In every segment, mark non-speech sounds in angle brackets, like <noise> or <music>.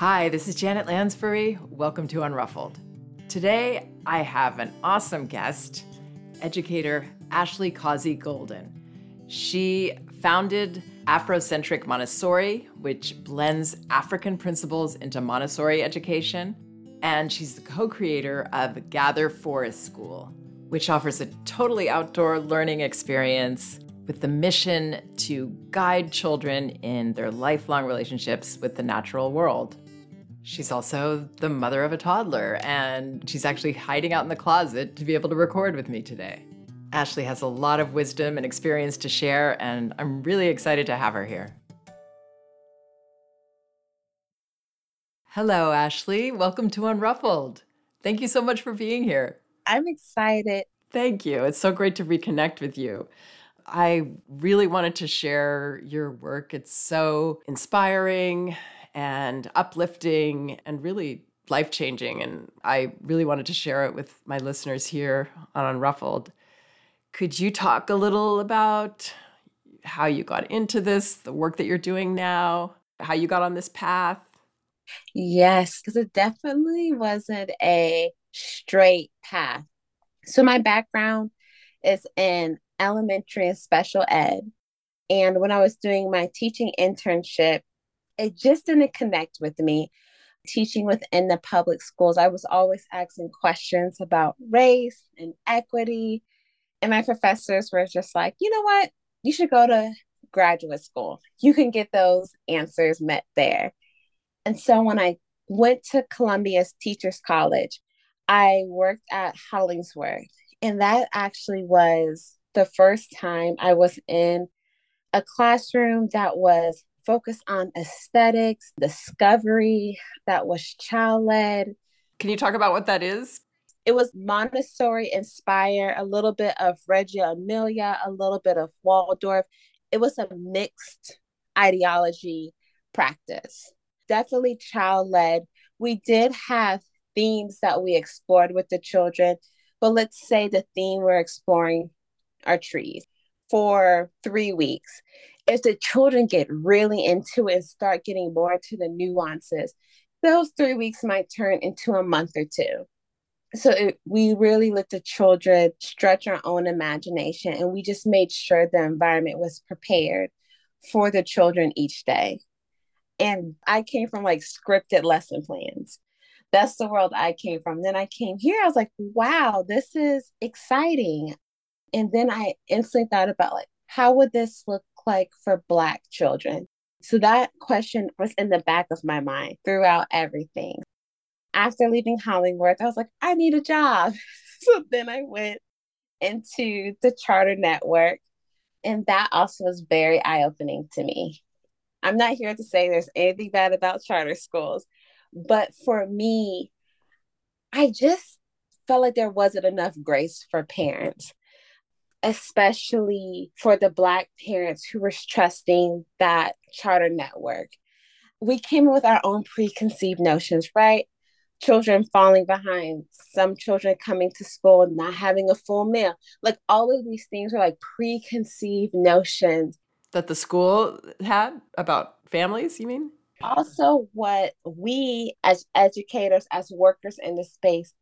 Hi, this is Janet Lansbury. Welcome to Unruffled. Today, I have an awesome guest, educator Ashley Causey Golden. She founded Afrocentric Montessori, which blends African principles into Montessori education. And she's the co creator of Gather Forest School, which offers a totally outdoor learning experience with the mission to guide children in their lifelong relationships with the natural world. She's also the mother of a toddler, and she's actually hiding out in the closet to be able to record with me today. Ashley has a lot of wisdom and experience to share, and I'm really excited to have her here. Hello, Ashley. Welcome to Unruffled. Thank you so much for being here. I'm excited. Thank you. It's so great to reconnect with you. I really wanted to share your work. It's so inspiring and uplifting and really life changing. And I really wanted to share it with my listeners here on Unruffled. Could you talk a little about how you got into this, the work that you're doing now, how you got on this path? Yes, because it definitely wasn't a straight path. So, my background is in elementary and special ed. And when I was doing my teaching internship, it just didn't connect with me. Teaching within the public schools, I was always asking questions about race and equity. And my professors were just like, you know what? You should go to graduate school. You can get those answers met there. And so when I went to Columbia's Teachers College, I worked at Hollingworth. And that actually was the first time I was in a classroom that was focused on aesthetics, discovery, that was child led. Can you talk about what that is? It was Montessori inspired, a little bit of Reggio Emilia, a little bit of Waldorf. It was a mixed ideology practice, definitely child led. We did have themes that we explored with the children, but let's say the theme we're exploring are trees for three weeks if the children get really into it and start getting more into the nuances, those three weeks might turn into a month or two. So it, we really let the children stretch our own imagination and we just made sure the environment was prepared for the children each day. And I came from like scripted lesson plans. That's the world I came from. Then I came here, I was like, wow, this is exciting. And then I instantly thought about like, how would this look like for Black children? So that question was in the back of my mind throughout everything. After leaving Hollingworth, I was like, I need a job. <laughs> so then I went into the charter network. And that also was very eye opening to me. I'm not here to say there's anything bad about charter schools, but for me, I just felt like there wasn't enough grace for parents especially for the Black parents who were trusting that charter network. We came with our own preconceived notions, right? Children falling behind, some children coming to school and not having a full meal. Like all of these things are like preconceived notions. That the school had about families, you mean? Also, what we as educators, as workers in the space,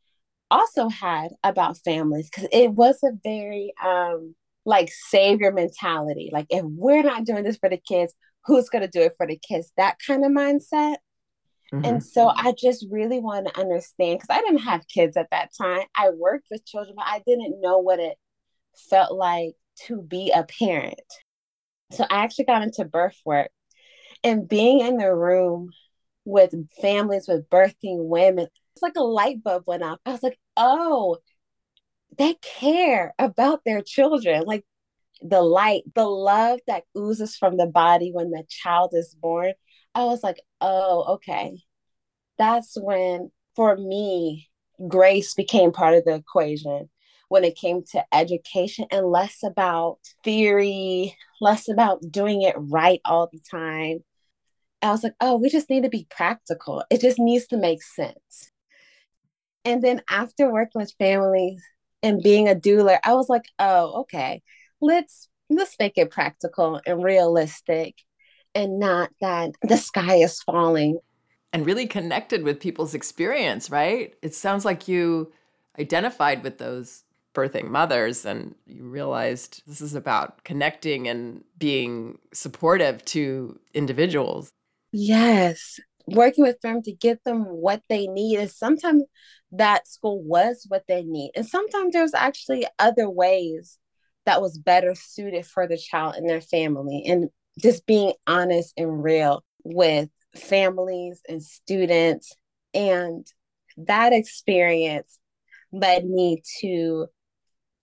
also had about families because it was a very um like savior mentality. Like if we're not doing this for the kids, who's gonna do it for the kids? That kind of mindset. Mm-hmm. And so I just really want to understand because I didn't have kids at that time. I worked with children, but I didn't know what it felt like to be a parent. So I actually got into birth work and being in the room with families with birthing women it's like a light bulb went off. I was like, oh, they care about their children. Like the light, the love that oozes from the body when the child is born. I was like, oh, okay. That's when, for me, grace became part of the equation when it came to education and less about theory, less about doing it right all the time. I was like, oh, we just need to be practical. It just needs to make sense. And then after working with families and being a doula, I was like, oh, okay, let's let's make it practical and realistic and not that the sky is falling. and really connected with people's experience, right? It sounds like you identified with those birthing mothers and you realized this is about connecting and being supportive to individuals. Yes. Working with them to get them what they need. And sometimes that school was what they need. And sometimes there's actually other ways that was better suited for the child and their family. And just being honest and real with families and students. And that experience led me to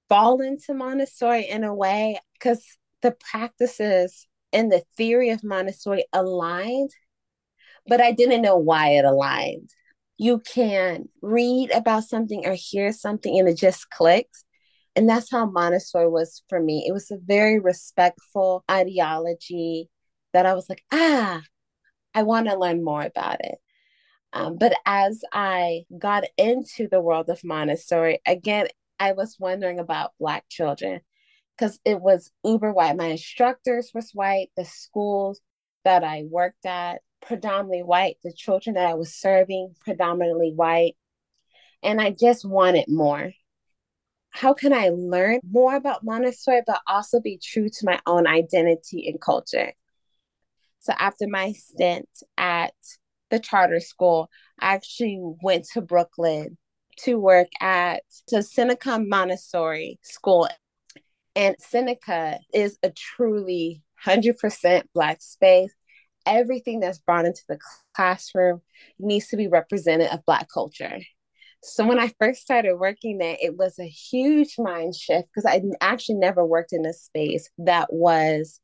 fall into Montessori in a way because the practices and the theory of Montessori aligned, but I didn't know why it aligned. You can read about something or hear something and it just clicks. And that's how Montessori was for me. It was a very respectful ideology that I was like, ah, I want to learn more about it. Um, but as I got into the world of Montessori, again, I was wondering about Black children because it was uber white. My instructors was white. The schools that I worked at, predominantly white. The children that I was serving, predominantly white. And I just wanted more. How can I learn more about Montessori, but also be true to my own identity and culture? So after my stint at the charter school, I actually went to Brooklyn to work at the Seneca Montessori School. And Seneca is a truly 100% Black space. Everything that's brought into the classroom needs to be represented of Black culture. So when I first started working there, it was a huge mind shift because I actually never worked in a space that was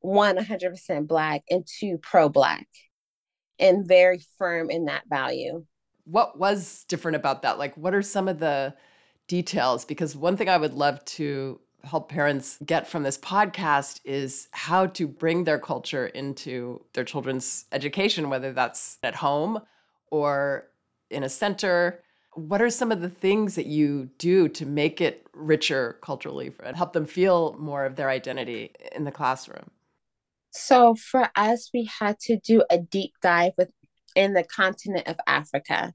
one 100% Black and two pro Black and very firm in that value what was different about that? Like, what are some of the details? Because one thing I would love to help parents get from this podcast is how to bring their culture into their children's education, whether that's at home or in a center. What are some of the things that you do to make it richer culturally and help them feel more of their identity in the classroom? So for us, we had to do a deep dive within the continent of Africa.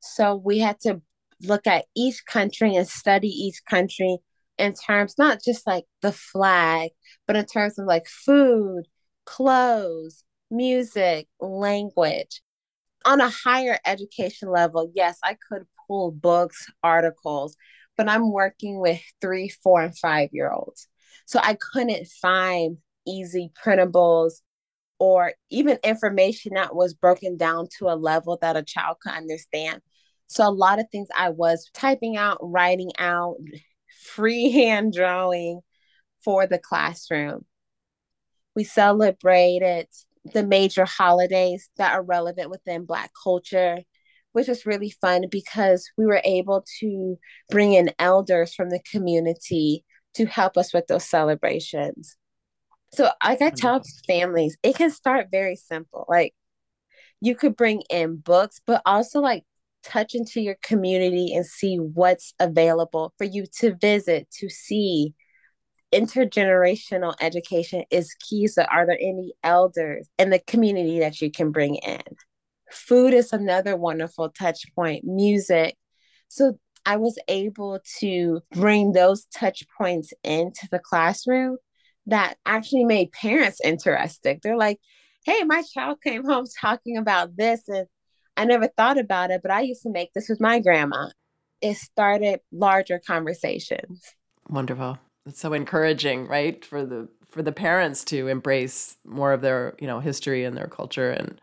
So we had to look at each country and study each country in terms not just like the flag, but in terms of like food, clothes, music, language. On a higher education level, yes, I could pull books, articles, but I'm working with three, four, and five year olds. So I couldn't find easy printables or even information that was broken down to a level that a child could understand. So a lot of things I was typing out, writing out, freehand drawing for the classroom. We celebrated the major holidays that are relevant within Black culture, which was really fun because we were able to bring in elders from the community to help us with those celebrations. So, like I tell families, it can start very simple. Like you could bring in books, but also like touch into your community and see what's available for you to visit, to see. Intergenerational education is key. So, are there any elders in the community that you can bring in? Food is another wonderful touch point, music. So, I was able to bring those touch points into the classroom that actually made parents interested. They're like, hey, my child came home talking about this, and I never thought about it, but I used to make this with my grandma. It started larger conversations. Wonderful. It's so encouraging, right? For the for the parents to embrace more of their, you know, history and their culture and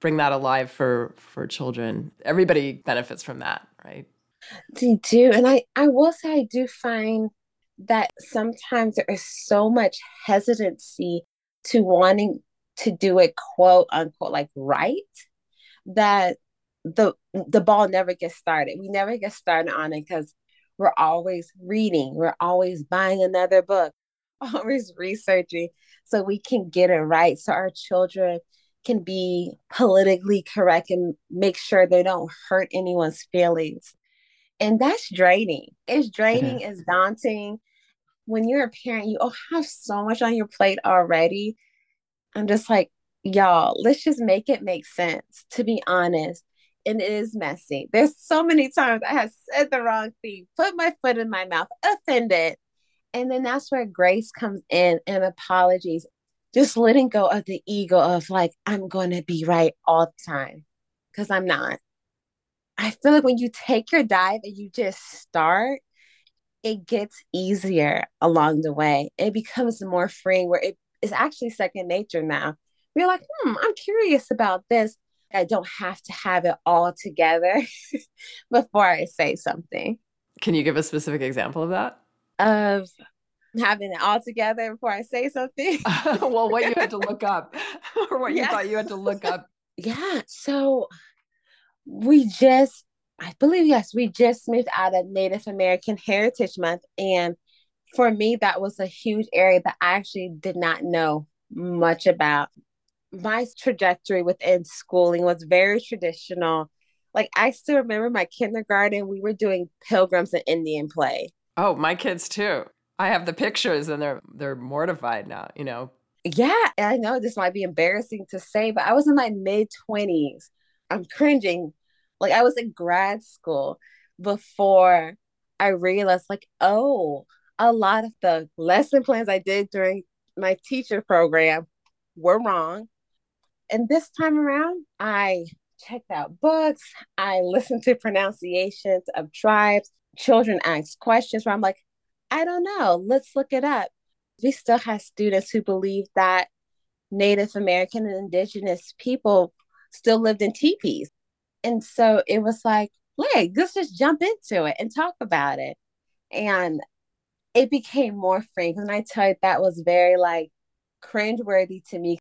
bring that alive for for children. Everybody benefits from that, right? They do. And I I will say I do find that sometimes there is so much hesitancy to wanting to do it quote unquote like right that the the ball never gets started. We never get started on it because we're always reading, we're always buying another book, <laughs> always researching so we can get it right so our children can be politically correct and make sure they don't hurt anyone's feelings. And that's draining. It's draining, it's daunting. When you're a parent, you oh, have so much on your plate already. I'm just like, y'all, let's just make it make sense, to be honest. And it is messy. There's so many times I have said the wrong thing, put my foot in my mouth, offended. And then that's where grace comes in and apologies. Just letting go of the ego of like, I'm going to be right all the time because I'm not. I feel like when you take your dive and you just start, it gets easier along the way. It becomes more freeing where it is actually second nature now. We're like, hmm, I'm curious about this. I don't have to have it all together <laughs> before I say something. Can you give a specific example of that? Of having it all together before I say something. <laughs> well, what you had to look up or <laughs> what you thought you had to look up. Yeah. So we just I believe, yes, we just moved out of Native American Heritage Month. And for me, that was a huge area that I actually did not know much about. My trajectory within schooling was very traditional. Like, I still remember my kindergarten, we were doing pilgrims and Indian play. Oh, my kids too. I have the pictures and they're they're mortified now, you know. Yeah, I know this might be embarrassing to say, but I was in my mid 20s. I'm cringing like I was in grad school before I realized like, oh, a lot of the lesson plans I did during my teacher program were wrong. And this time around, I checked out books, I listened to pronunciations of tribes. Children asked questions where I'm like, I don't know, let's look it up. We still have students who believe that Native American and Indigenous people still lived in teepees. And so it was like, like, let's just jump into it and talk about it. And it became more frank. And I tell you, that was very like cringeworthy to me.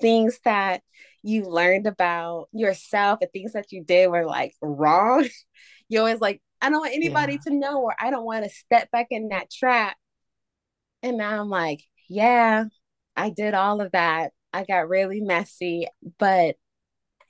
Things that you learned about yourself and things that you did were like wrong. <laughs> you always like, I don't want anybody yeah. to know, or I don't want to step back in that trap. And now I'm like, yeah, I did all of that. I got really messy, but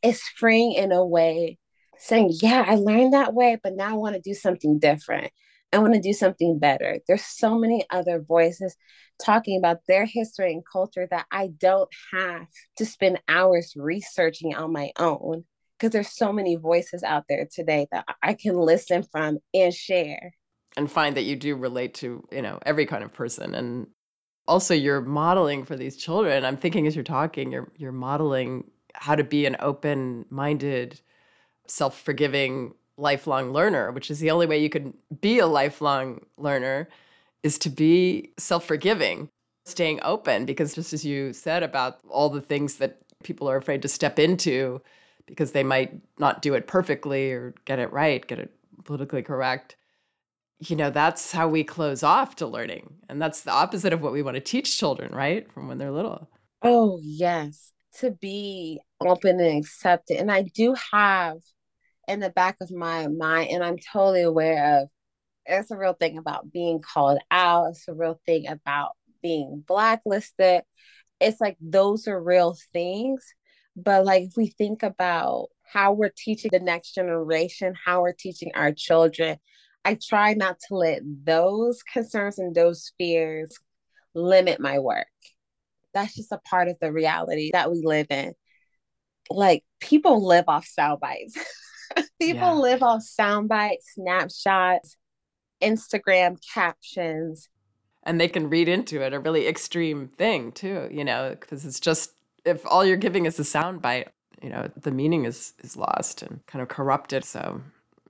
it's freeing in a way saying, yeah, I learned that way, but now I want to do something different. I want to do something better. There's so many other voices talking about their history and culture that I don't have to spend hours researching on my own because there's so many voices out there today that I can listen from and share. And find that you do relate to, you know, every kind of person. And also you're modeling for these children. I'm thinking as you're talking, you're you're modeling how to be an open minded, self forgiving, lifelong learner, which is the only way you can be a lifelong learner is to be self forgiving, staying open. Because just as you said about all the things that people are afraid to step into because they might not do it perfectly or get it right, get it politically correct. You know, that's how we close off to learning. And that's the opposite of what we want to teach children, right? From when they're little. Oh, yes to be open and accepted. And I do have in the back of my mind, and I'm totally aware of it's a real thing about being called out, it's a real thing about being blacklisted. It's like those are real things. But like if we think about how we're teaching the next generation, how we're teaching our children, I try not to let those concerns and those fears limit my work that's just a part of the reality that we live in. Like people live off sound bites. <laughs> <laughs> people yeah. live off sound bites, snapshots, Instagram captions. And they can read into it a really extreme thing too, you know, because it's just if all you're giving is a sound bite, you know, the meaning is is lost and kind of corrupted. So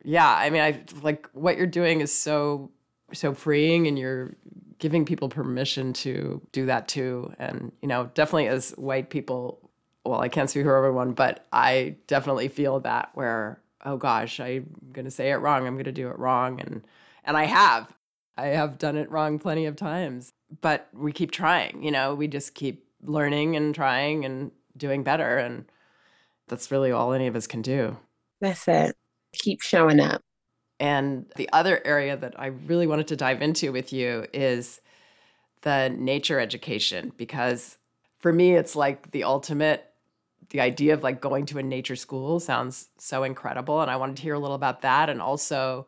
yeah, I mean I like what you're doing is so so freeing and you're giving people permission to do that too. And, you know, definitely as white people, well, I can't speak for everyone, but I definitely feel that where, oh gosh, I'm going to say it wrong. I'm going to do it wrong. And, and I have, I have done it wrong plenty of times, but we keep trying, you know, we just keep learning and trying and doing better. And that's really all any of us can do. That's it. Keep showing up. And the other area that I really wanted to dive into with you is the nature education, because for me, it's like the ultimate. The idea of like going to a nature school sounds so incredible. And I wanted to hear a little about that and also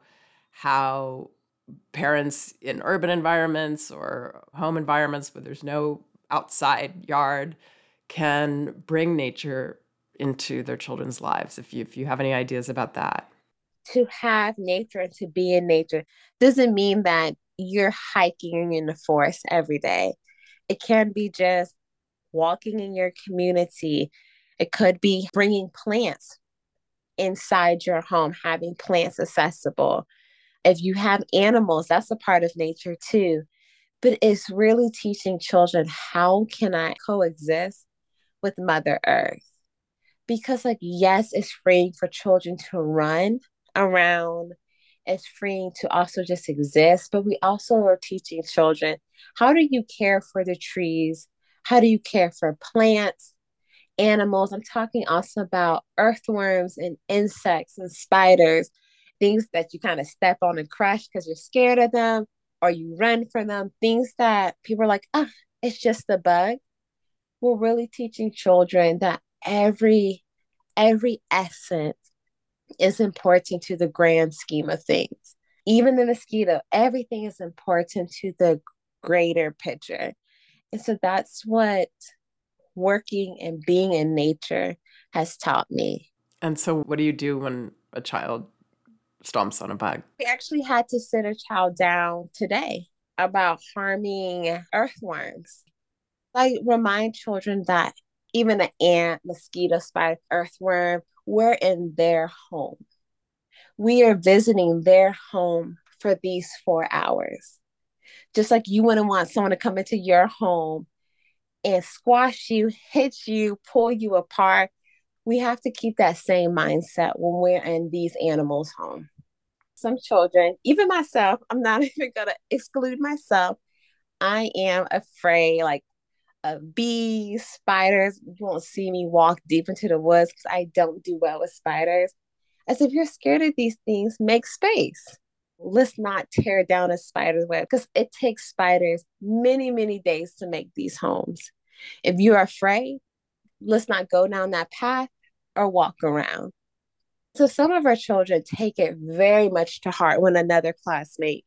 how parents in urban environments or home environments where there's no outside yard can bring nature into their children's lives if you if you have any ideas about that to have nature and to be in nature doesn't mean that you're hiking in the forest every day it can be just walking in your community it could be bringing plants inside your home having plants accessible. If you have animals that's a part of nature too but it's really teaching children how can i coexist with mother earth? Because like yes it's freeing for children to run around. It's freeing to also just exist but we also are teaching children how do you care for the trees? How do you care for plants animals i'm talking also about earthworms and insects and spiders things that you kind of step on and crush because you're scared of them or you run from them things that people are like oh, it's just a bug we're really teaching children that every every essence is important to the grand scheme of things. Even the mosquito, everything is important to the greater picture. And so that's what working and being in nature has taught me. And so, what do you do when a child stomps on a bug? We actually had to sit a child down today about harming earthworms. I remind children that even an ant, mosquito, spider, earthworm, we're in their home. We are visiting their home for these four hours. Just like you wouldn't want someone to come into your home and squash you, <laughs> hit you, pull you apart. We have to keep that same mindset when we're in these animals' home. Some children, even myself, I'm not <laughs> even gonna exclude myself. I am afraid, like of bees, spiders. You won't see me walk deep into the woods because I don't do well with spiders. As if you're scared of these things, make space. Let's not tear down a spider's web because it takes spiders many, many days to make these homes. If you're afraid, let's not go down that path or walk around. So some of our children take it very much to heart when another classmate,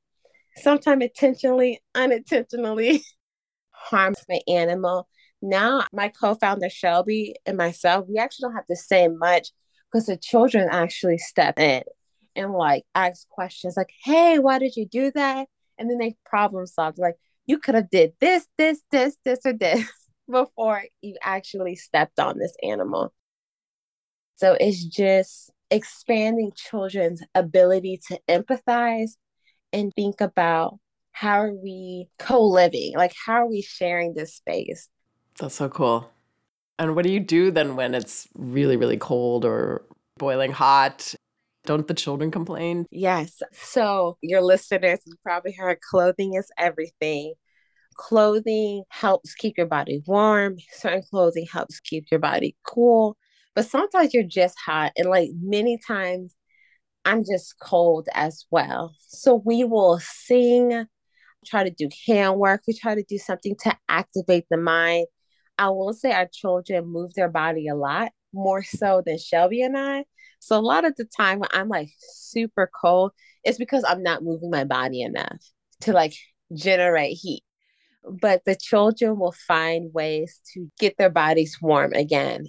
sometimes intentionally, unintentionally, <laughs> harms my animal. Now, my co founder Shelby and myself, we actually don't have to say much because the children actually step in and like ask questions like, hey, why did you do that? And then they problem solve like, you could have did this, this, this, this, or this <laughs> before you actually stepped on this animal. So it's just expanding children's ability to empathize and think about how are we co-living like how are we sharing this space that's so cool and what do you do then when it's really really cold or boiling hot don't the children complain yes so your listeners you probably heard clothing is everything clothing helps keep your body warm certain clothing helps keep your body cool but sometimes you're just hot and like many times i'm just cold as well so we will sing try to do hand work. We try to do something to activate the mind. I will say our children move their body a lot more so than Shelby and I. So a lot of the time when I'm like super cold, it's because I'm not moving my body enough to like generate heat. But the children will find ways to get their bodies warm again.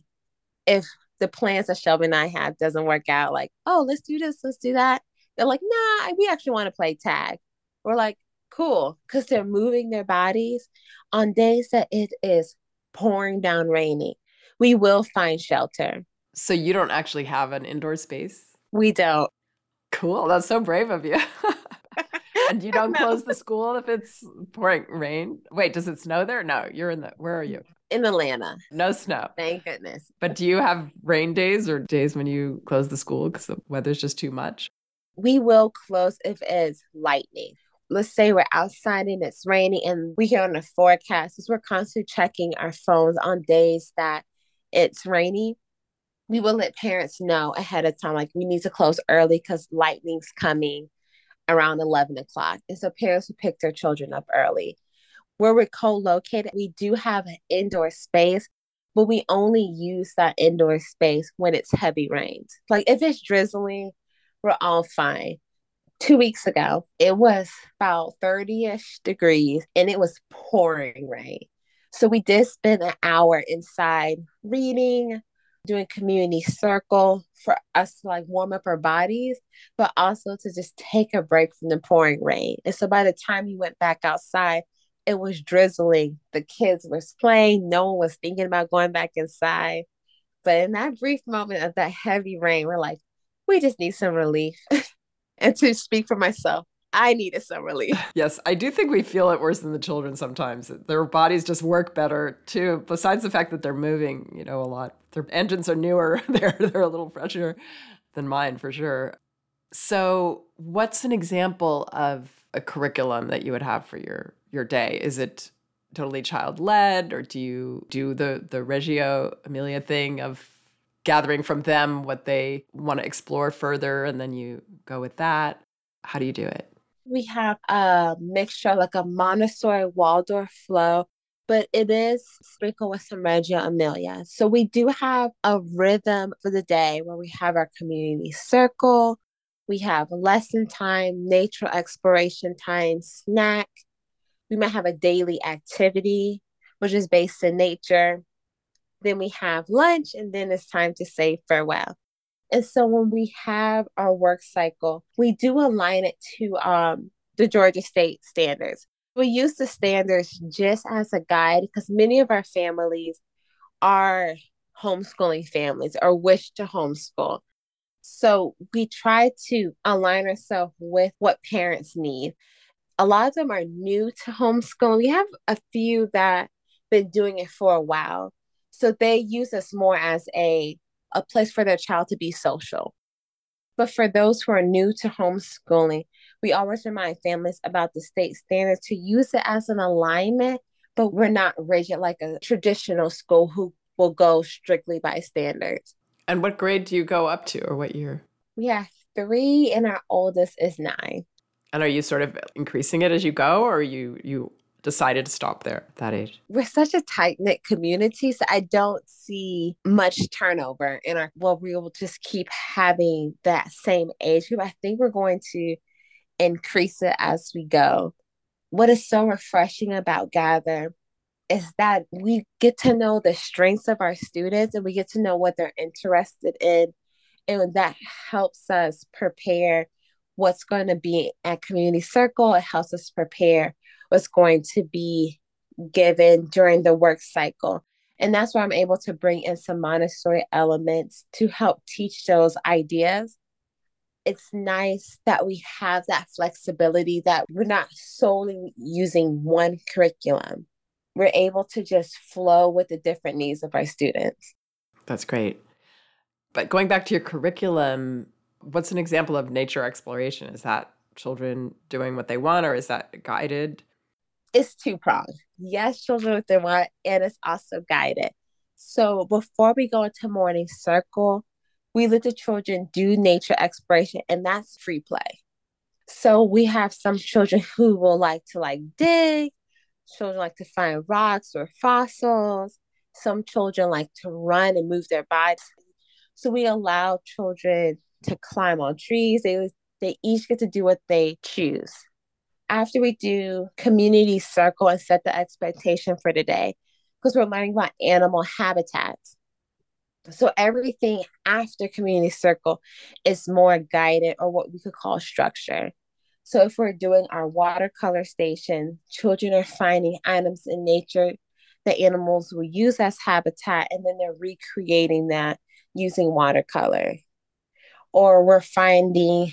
If the plans that Shelby and I have doesn't work out, like, oh, let's do this, let's do that. They're like, nah, we actually want to play tag. We're like, cool because they're moving their bodies on days that it is pouring down raining. We will find shelter. So you don't actually have an indoor space? We don't. Cool. That's so brave of you. <laughs> and you don't <laughs> close the school if it's pouring rain? Wait, does it snow there? No, you're in the where are you? In Atlanta. No snow. Thank goodness. But do you have rain days or days when you close the school because the weather's just too much? We will close if it's lightning let's say we're outside and it's raining and we hear on the forecast because we're constantly checking our phones on days that it's rainy we will let parents know ahead of time like we need to close early because lightning's coming around 11 o'clock. And so parents will pick their children up early. Where we're co-located we do have an indoor space but we only use that indoor space when it's heavy rains. Like if it's drizzling we're all fine. Two weeks ago, it was about 30 ish degrees and it was pouring rain. So we did spend an hour inside reading, doing community circle for us to like warm up our bodies, but also to just take a break from the pouring rain. And so by the time we went back outside, it was drizzling. The kids were playing. No one was thinking about going back inside. But in that brief moment of that heavy rain, we're like, we just need some relief. <laughs> and to speak for myself, I needed some relief. <laughs> Yes, I do think we feel it worse than the children sometimes. Their bodies just work better too. Besides the fact that they're moving, you know, a lot. Their engines are newer. <laughs> they're they're a little fresher than mine for sure. So, what's an example of a curriculum that you would have for your your day? Is it totally child led, or do you do the the Reggio Emilia thing of gathering from them what they want to explore further, and then you go with that? How do you do it? We have a mixture, like a Montessori Waldorf flow, but it is sprinkled with some Reggio Emilia. So we do have a rhythm for the day where we have our community circle, we have lesson time, nature exploration time, snack. We might have a daily activity, which is based in nature. Then we have lunch, and then it's time to say farewell. And so when we have our work cycle, we do align it to um, the Georgia State standards. We use the standards just as a guide because many of our families are homeschooling families or wish to homeschool. So we try to align ourselves with what parents need. A lot of them are new to homeschooling. We have a few that been doing it for a while. So they use us more as a a place for their child to be social. But for those who are new to homeschooling, we always remind families about the state standards to use it as an alignment, but we're not rigid like a traditional school who will go strictly by standards. And what grade do you go up to or what year? We have three and our oldest is nine. And are you sort of increasing it as you go or you you decided to stop there at that age? We're such a tight knit community, so I don't see much turnover in our. Well, we will just keep having that same age group. I think we're going to increase it as we go. What is so refreshing about Gather is that we get to know the strengths of our students and we get to know what they're interested in. And that helps us prepare what's going to be at Community Circle. It helps us prepare was going to be given during the work cycle. And that's where I'm able to bring in some Montessori elements to help teach those ideas. It's nice that we have that flexibility that we're not solely using one curriculum. We're able to just flow with the different needs of our students. That's great. But going back to your curriculum, what's an example of nature exploration? Is that children doing what they want or is that guided? It's two pronged. Yes, children with their want, and it's also guided. So before we go into morning circle, we let the children do nature exploration, and that's free play. So we have some children <laughs> who will like to like dig, children like to find rocks or fossils. Some children like to run and move their bodies. So we allow children to climb on trees. They they each get to do what they choose after we do community circle and set the expectation for today, because we're learning about animal habitats. So everything after community circle is more guided or what we could call structure. So if we're doing our watercolor station, children are finding items in nature that animals will use as habitat and then they're recreating that using watercolor. Or we're finding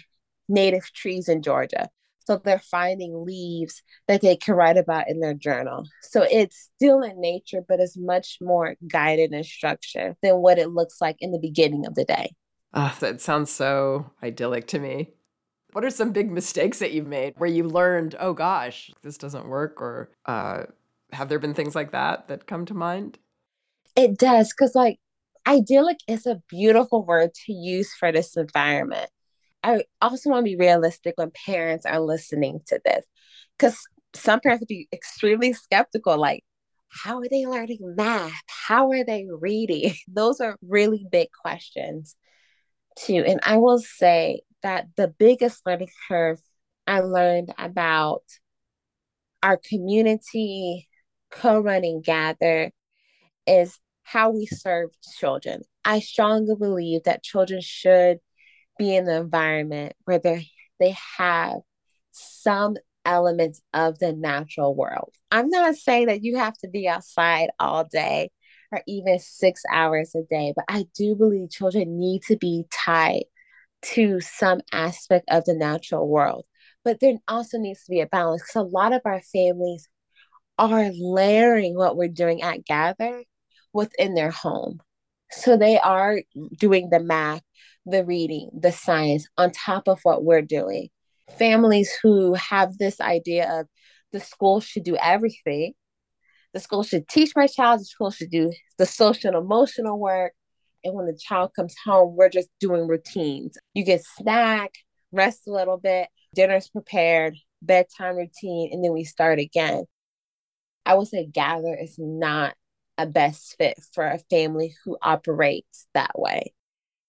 native trees in Georgia. So they're finding leaves that they can write about in their journal. So it's still in nature, but it's much more guided and structured than what it looks like in the beginning of the day. Oh, that sounds so idyllic to me. What are some big mistakes that you've made where you learned, oh gosh, this doesn't work? Or uh, have there been things like that that come to mind? It does, because like idyllic is a beautiful word to use for this environment. I also want to be realistic when parents are listening to this because some parents would be extremely skeptical like how are they learning math how are they reading <laughs> those are really big questions too and i will say that the biggest learning curve i learned about our community co running Gather is how we serve children. I strongly believe that children should be in the environment where they they have some elements of the natural world. I'm not saying that you have to be outside all day or even six hours a day, but I do believe children need to be tied to some aspect of the natural world. But there also needs to be a balance because a lot of our families are layering what we're doing at Gather within their home. So they are doing the math, the reading, the science on top of what we're doing. Families who have this idea of the school should do everything. The school should teach my child, the school should do the social emotional work. And when the child comes home, we're just doing routines. You get snack, rest a little bit, dinner's prepared, bedtime routine, and then we start again. I would say gather is not a best fit for a family who operates that way.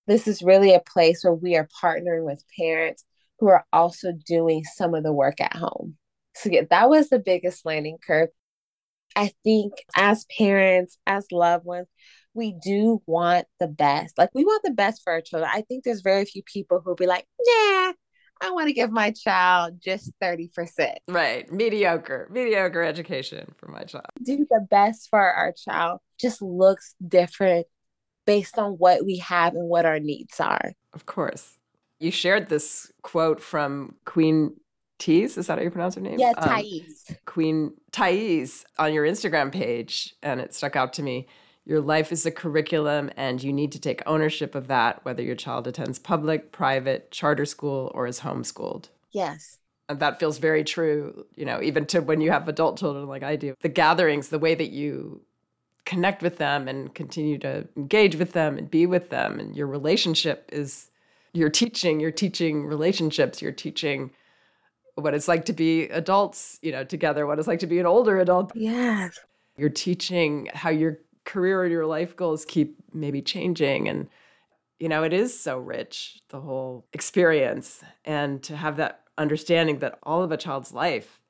This is really a place where we are partnering with parents who are also doing some of the work at home. So, yeah, that was the biggest learning curve. I think as parents, as loved ones, we do want the best. Like, we want the best for our children. I think there's very few people who'll be like, yeah, I want to give my child just 30%. Right. Mediocre, mediocre education for my child. Do the best for our child just looks different based on what we have and what our needs are. Of course. You shared this quote from Queen Tees. Is that how you pronounce her name? Yeah, Thais. Um, Queen Thais on your Instagram page, and it stuck out to me. Your life is a curriculum, and you need to take ownership of that, whether your child attends public, private, charter school, or is homeschooled. Yes. And that feels very true, you know, even to when you have adult children like I do. The gatherings, the way that you connect with them and continue to engage with them and be with them, and your relationship is you're teaching, you're teaching relationships, you're teaching what it's like to be adults, you know, together, what it's like to be an older adult. Yes. You're teaching how you're career or your life goals keep maybe changing and you know it is so rich the whole experience and to have that understanding that all of a child's life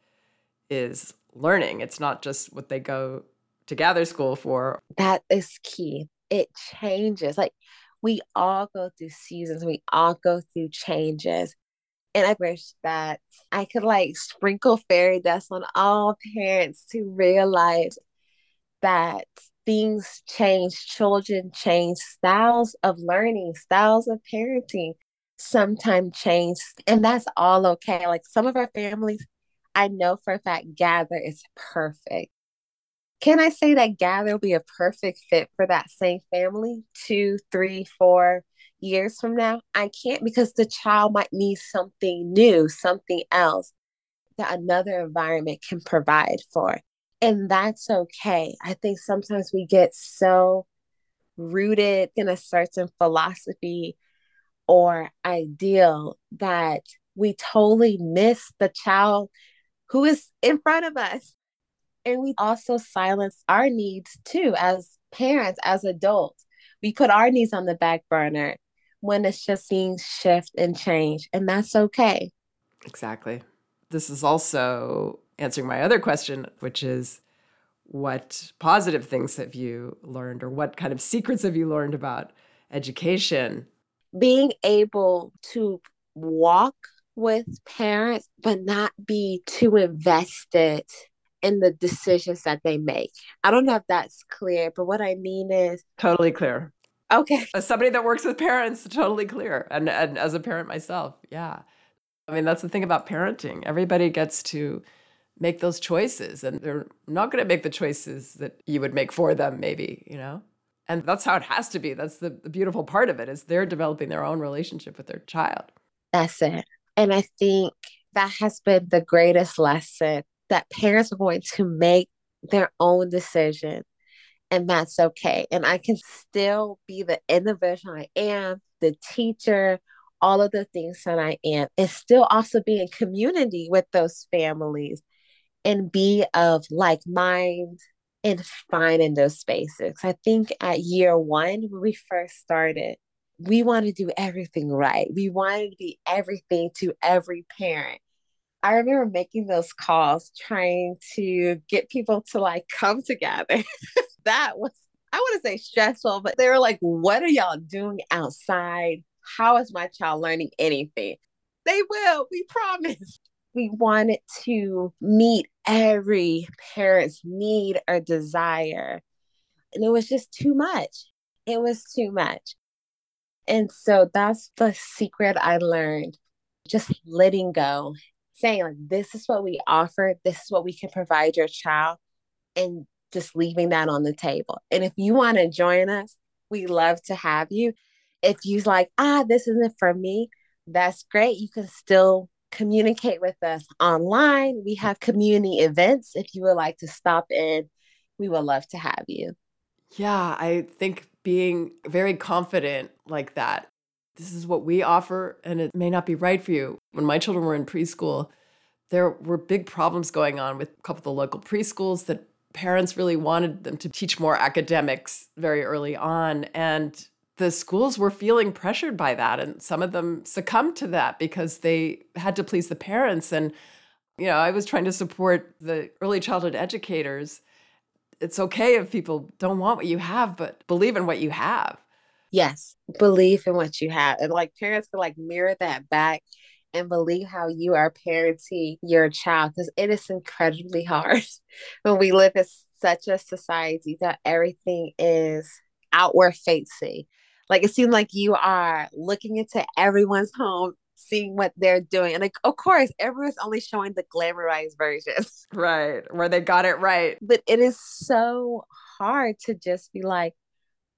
is learning it's not just what they go to gather school for that is key it changes like we all go through seasons we all go through changes and I wish that I could like sprinkle fairy dust on all parents to realize that things change, children change, styles of learning, styles of parenting sometimes change. And that's all okay. Like some of our families, I know for a fact, Gather is perfect. Can I say that Gather will be a perfect fit for that same family two, three, four years from now? I can't because the child might need something new, something else that another environment can provide for. And that's okay. I think sometimes we get so rooted in a certain philosophy or ideal that we totally miss the child who is in front of us. And we also silence our needs too as parents, as adults. We put our needs on the back burner when it's just being shift and change. And that's okay. Exactly. This is also answering my other question, which is what positive things have you learned or what kind of secrets have you learned about education? Being able to walk with parents, but not be too invested in the decisions that they make. I don't know if that's clear, but what I mean is totally clear. Okay. As somebody that works with parents, totally clear. And, and as a parent myself, yeah. I mean, that's the thing about parenting. Everybody gets to make those choices and they're not going to make the choices that you would make for them maybe you know and that's how it has to be that's the, the beautiful part of it is they're developing their own relationship with their child that's it and i think that has been the greatest lesson that parents are going to make their own decision and that's okay and i can still be the individual i am the teacher all of the things that I am, and still also be in community with those families and be of like mind and find in those spaces. I think at year one, when we first started, we wanted to do everything right. We wanted to be everything to every parent. I remember making those calls trying to get people to like come together. <laughs> that was, I want to say stressful, but they were like, what are y'all doing outside? How is my child learning anything? They will, we promise. We wanted to meet every parent's need or desire. And it was just too much. It was too much. And so that's the secret I learned just letting go, saying, like, this is what we offer, this is what we can provide your child, and just leaving that on the table. And if you want to join us, we love to have you. If you like, ah, this isn't for me, that's great. You can still communicate with us online. We have community events. If you would like to stop in, we would love to have you. Yeah, I think being very confident like that, this is what we offer, and it may not be right for you. When my children were in preschool, there were big problems going on with a couple of the local preschools that parents really wanted them to teach more academics very early on. And the schools were feeling pressured by that and some of them succumbed to that because they had to please the parents and you know i was trying to support the early childhood educators it's okay if people don't want what you have but believe in what you have yes believe in what you have and like parents can like mirror that back and believe how you are parenting your child because it is incredibly hard <laughs> when we live in such a society that everything is outward facing like it seems like you are looking into everyone's home, seeing what they're doing. And like, of course, everyone's only showing the glamorized versions. Right. Where they got it right. But it is so hard to just be like,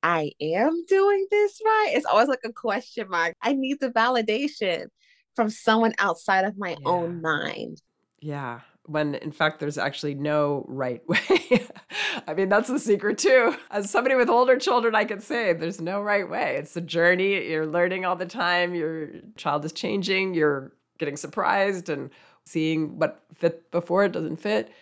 I am doing this right. It's always like a question mark. I need the validation from someone outside of my yeah. own mind. Yeah when in fact there's actually no right <laughs> way. I mean, that's the secret too. As somebody with older children, I can say there's no right way. It's a journey. You're learning all the time. Your child is changing. You're getting surprised and seeing what fit before it doesn't fit.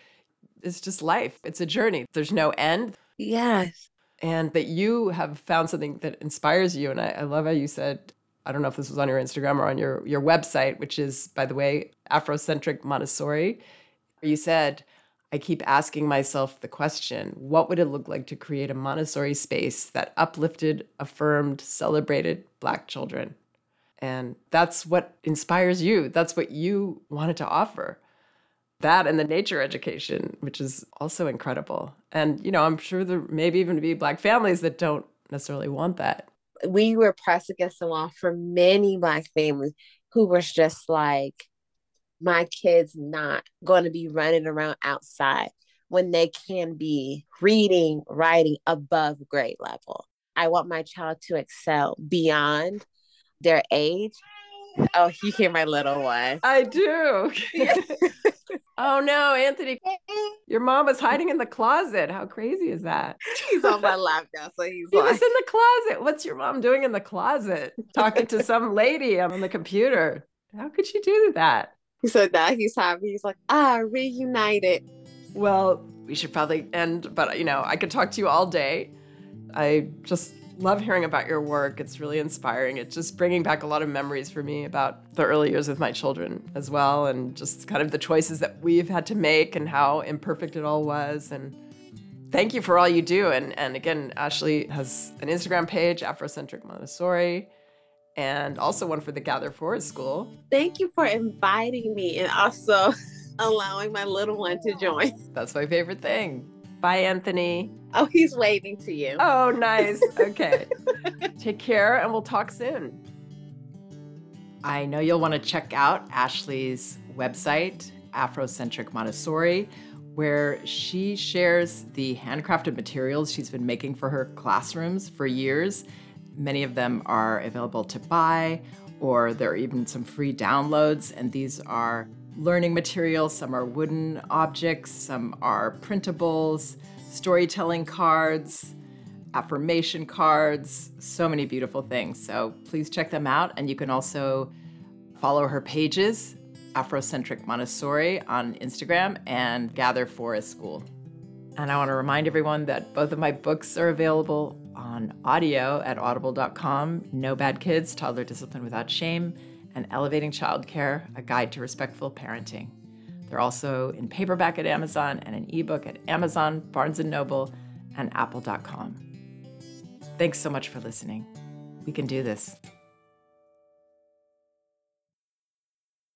It's just life. It's a journey. There's no end. Yes. And that you have found something that inspires you. And I, I love how you said, I don't know if this was on your Instagram or on your, your website, which is, by the way, Afrocentric Montessori you said, I keep asking myself the question what would it look like to create a Montessori space that uplifted, affirmed, celebrated Black children? And that's what inspires you. That's what you wanted to offer. That and the nature education, which is also incredible. And, you know, I'm sure there maybe even be Black families that don't necessarily want that. We were pressed against the wall for many Black families who was just like, my kids not going to be running around outside when they can be reading, writing above grade level. I want my child to excel beyond their age. Oh, you hear my little one. I do. <laughs> oh no, Anthony. Your mom was hiding in the closet. How crazy is that? <laughs> He's on my <laughs> lap now. So he's he like... was in the closet. What's your mom doing in the closet? Talking to some lady on the computer. How could she do that? He said that he's happy. He's like, ah, reunited. Well, we should probably end, but you know, I could talk to you all day. I just love hearing about your work. It's really inspiring. It's just bringing back a lot of memories for me about the early years with my children as well, and just kind of the choices that we've had to make and how imperfect it all was. And thank you for all you do. And, and again, Ashley has an Instagram page, Afrocentric Montessori and also one for the Gather Forest School. Thank you for inviting me and also <laughs> allowing my little one to join. That's my favorite thing. Bye, Anthony. Oh, he's waving to you. Oh, nice. Okay. <laughs> Take care and we'll talk soon. I know you'll want to check out Ashley's website, Afrocentric Montessori, where she shares the handcrafted materials she's been making for her classrooms for years Many of them are available to buy, or there are even some free downloads, and these are learning materials. Some are wooden objects, some are printables, storytelling cards, affirmation cards, so many beautiful things. So please check them out. And you can also follow her pages, Afrocentric Montessori on Instagram and Gather Forest School. And I want to remind everyone that both of my books are available on audio at audible.com No Bad Kids, Toddler Discipline Without Shame, and Elevating Childcare A Guide to Respectful Parenting. They're also in paperback at Amazon and an ebook at Amazon, Barnes & Noble, and apple.com. Thanks so much for listening. We can do this.